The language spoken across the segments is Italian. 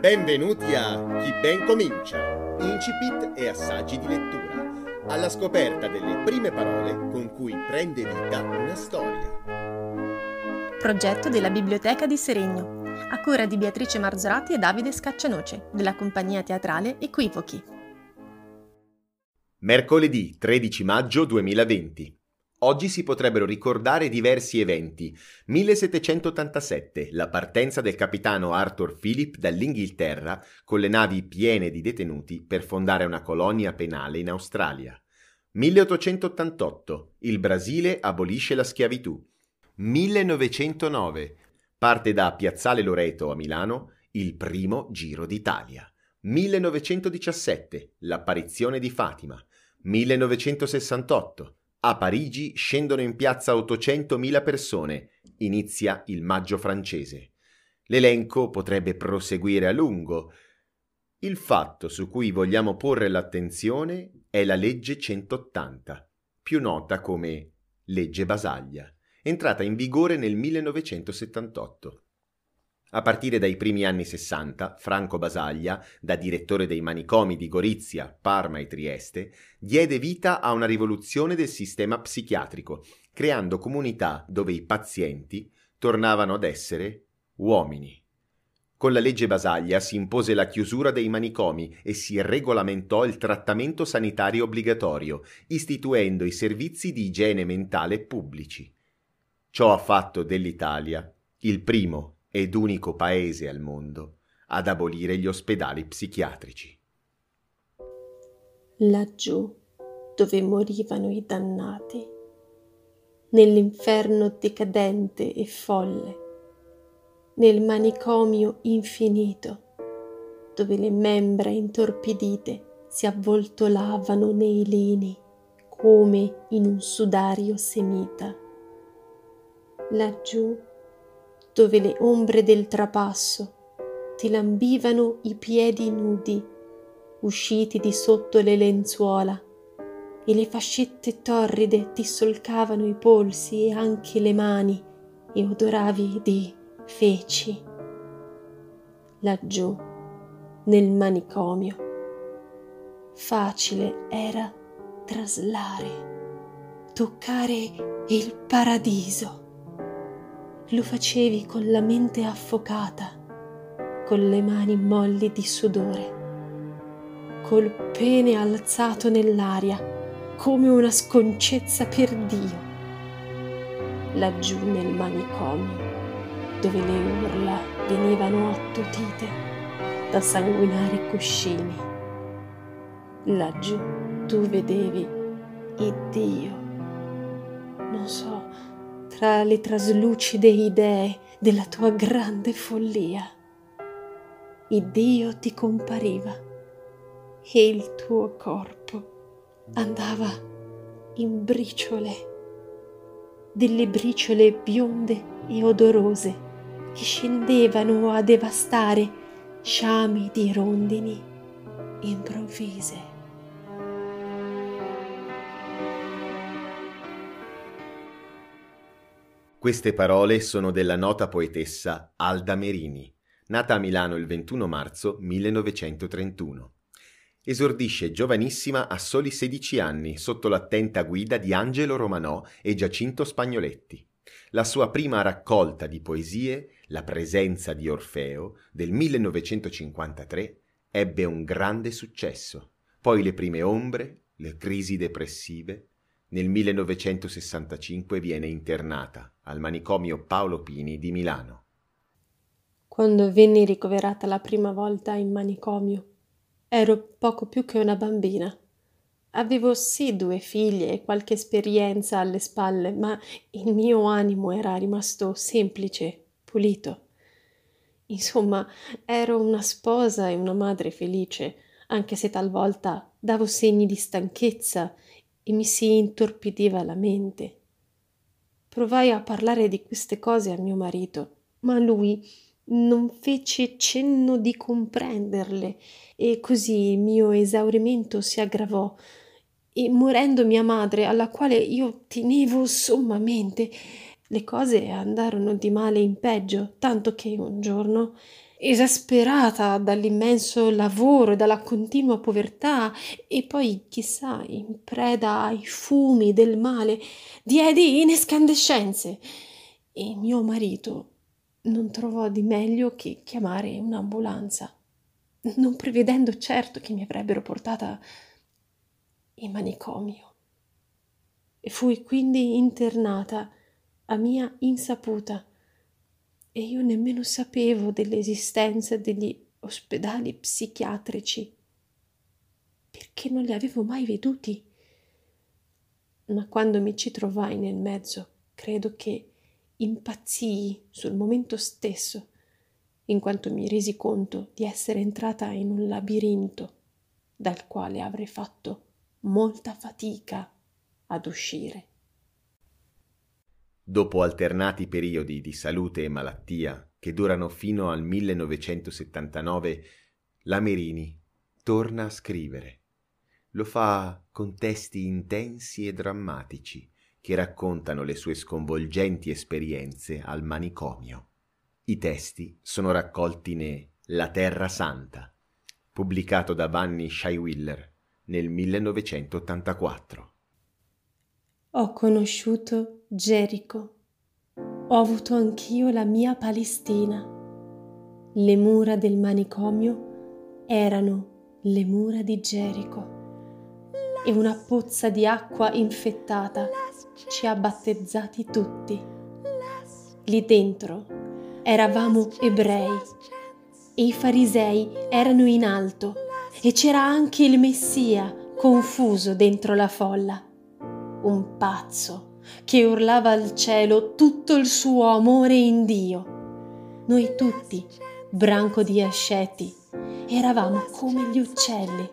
Benvenuti a Chi ben comincia, incipit e assaggi di lettura, alla scoperta delle prime parole con cui prende vita una storia. Progetto della Biblioteca di Seregno, a cura di Beatrice Marzorati e Davide Scaccianoce, della compagnia teatrale Equivochi. Mercoledì 13 maggio 2020. Oggi si potrebbero ricordare diversi eventi. 1787, la partenza del capitano Arthur Phillip dall'Inghilterra con le navi piene di detenuti per fondare una colonia penale in Australia. 1888, il Brasile abolisce la schiavitù. 1909, parte da Piazzale Loreto a Milano il primo Giro d'Italia. 1917, l'apparizione di Fatima. 1968, a Parigi scendono in piazza 800.000 persone. Inizia il maggio francese. L'elenco potrebbe proseguire a lungo. Il fatto su cui vogliamo porre l'attenzione è la legge 180, più nota come legge Basaglia, entrata in vigore nel 1978. A partire dai primi anni Sessanta, Franco Basaglia, da direttore dei manicomi di Gorizia, Parma e Trieste, diede vita a una rivoluzione del sistema psichiatrico, creando comunità dove i pazienti tornavano ad essere uomini. Con la legge Basaglia si impose la chiusura dei manicomi e si regolamentò il trattamento sanitario obbligatorio, istituendo i servizi di igiene mentale pubblici. Ciò ha fatto dell'Italia il primo ed unico paese al mondo ad abolire gli ospedali psichiatrici. Laggiù dove morivano i dannati, nell'inferno decadente e folle, nel manicomio infinito, dove le membra intorpidite si avvoltolavano nei lini come in un sudario semita. Laggiù dove le ombre del trapasso ti lambivano i piedi nudi, usciti di sotto le lenzuola, e le fascette torride ti solcavano i polsi e anche le mani, e odoravi di feci. Laggiù, nel manicomio, facile era traslare, toccare il paradiso lo facevi con la mente affocata, con le mani molli di sudore, col pene alzato nell'aria come una sconcezza per Dio. Laggiù nel manicomio, dove le urla venivano attutite da sanguinari cuscini. Laggiù tu vedevi il Dio, non so, tra le traslucide idee della tua grande follia. Il Dio ti compariva e il tuo corpo andava in briciole, delle briciole bionde e odorose che scendevano a devastare sciami di rondini improvvise. Queste parole sono della nota poetessa Alda Merini, nata a Milano il 21 marzo 1931. Esordisce giovanissima a soli 16 anni sotto l'attenta guida di Angelo Romanò e Giacinto Spagnoletti. La sua prima raccolta di poesie, La presenza di Orfeo, del 1953, ebbe un grande successo. Poi le prime ombre, le crisi depressive, nel 1965 viene internata al manicomio Paolo Pini di Milano. Quando venni ricoverata la prima volta in manicomio, ero poco più che una bambina. Avevo sì due figlie e qualche esperienza alle spalle, ma il mio animo era rimasto semplice, pulito. Insomma, ero una sposa e una madre felice, anche se talvolta davo segni di stanchezza e mi si intorpidiva la mente. Provai a parlare di queste cose a mio marito, ma lui non fece cenno di comprenderle. E così il mio esaurimento si aggravò. E morendo mia madre, alla quale io tenevo sommamente, Le cose andarono di male in peggio, tanto che un giorno, esasperata dall'immenso lavoro e dalla continua povertà, e poi, chissà, in preda ai fumi del male, diedi in escandescenze. E mio marito non trovò di meglio che chiamare un'ambulanza, non prevedendo certo che mi avrebbero portata in manicomio. E fui quindi internata a mia insaputa e io nemmeno sapevo dell'esistenza degli ospedali psichiatrici perché non li avevo mai veduti. Ma quando mi ci trovai nel mezzo, credo che impazzii sul momento stesso, in quanto mi resi conto di essere entrata in un labirinto dal quale avrei fatto molta fatica ad uscire. Dopo alternati periodi di salute e malattia che durano fino al 1979, la Merini torna a scrivere. Lo fa con testi intensi e drammatici, che raccontano le sue sconvolgenti esperienze al manicomio. I testi sono raccolti ne La Terra Santa, pubblicato da Vanni Scheiwiller nel 1984. Ho conosciuto Gerico. Ho avuto anch'io la mia Palestina. Le mura del manicomio erano le mura di Gerico e una pozza di acqua infettata ci ha battezzati tutti. Lì dentro eravamo ebrei e i farisei erano in alto e c'era anche il Messia confuso dentro la folla, un pazzo che urlava al cielo tutto il suo amore in Dio. Noi tutti, branco di asceti, eravamo come gli uccelli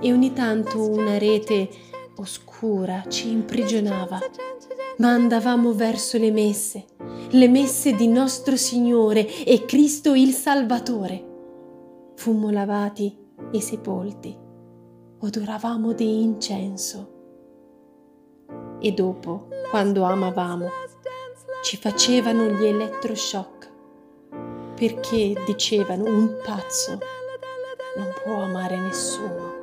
e ogni tanto una rete oscura ci imprigionava, ma andavamo verso le messe, le messe di nostro Signore e Cristo il Salvatore. Fummo lavati e sepolti, odoravamo di incenso. E dopo, quando amavamo, ci facevano gli elettroshock, perché dicevano un pazzo non può amare nessuno.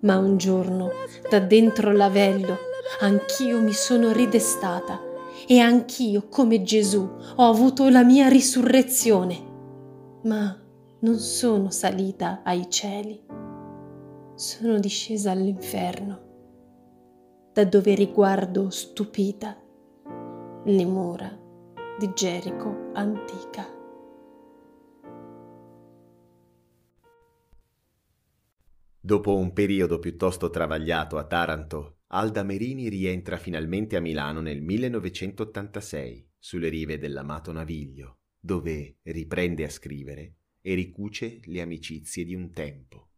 Ma un giorno, da dentro l'avello, anch'io mi sono ridestata e anch'io, come Gesù, ho avuto la mia risurrezione. Ma non sono salita ai cieli, sono discesa all'inferno, da dove riguardo stupita le mura di Gerico antica. Dopo un periodo piuttosto travagliato a Taranto, Alda Merini rientra finalmente a Milano nel 1986 sulle rive dell'amato Naviglio, dove riprende a scrivere e ricuce le amicizie di un tempo.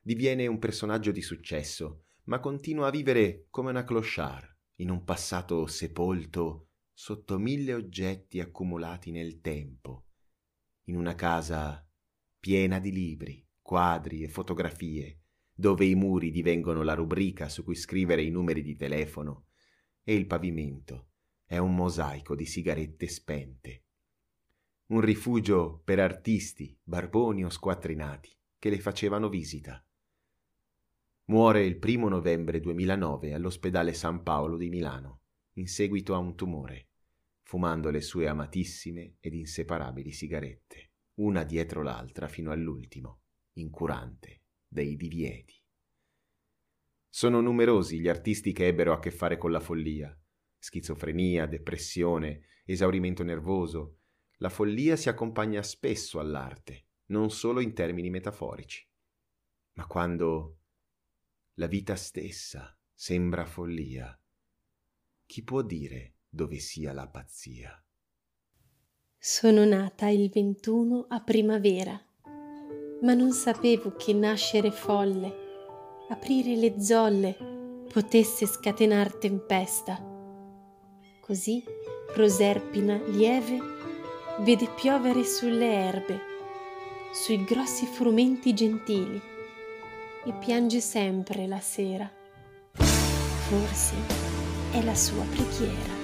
Diviene un personaggio di successo, ma continua a vivere come una clochard, in un passato sepolto sotto mille oggetti accumulati nel tempo, in una casa piena di libri, quadri e fotografie, dove i muri divengono la rubrica su cui scrivere i numeri di telefono e il pavimento è un mosaico di sigarette spente. Un rifugio per artisti, barboni o squattrinati che le facevano visita. Muore il primo novembre 2009 all'ospedale San Paolo di Milano, in seguito a un tumore, fumando le sue amatissime ed inseparabili sigarette, una dietro l'altra fino all'ultimo incurante dei divieti. Sono numerosi gli artisti che ebbero a che fare con la follia. Schizofrenia, depressione, esaurimento nervoso. La follia si accompagna spesso all'arte, non solo in termini metaforici. Ma quando la vita stessa sembra follia, chi può dire dove sia la pazzia? Sono nata il 21 a primavera ma non sapevo che nascere folle, aprire le zolle, potesse scatenar tempesta. Così Proserpina lieve vede piovere sulle erbe, sui grossi frumenti gentili, e piange sempre la sera. Forse è la sua preghiera.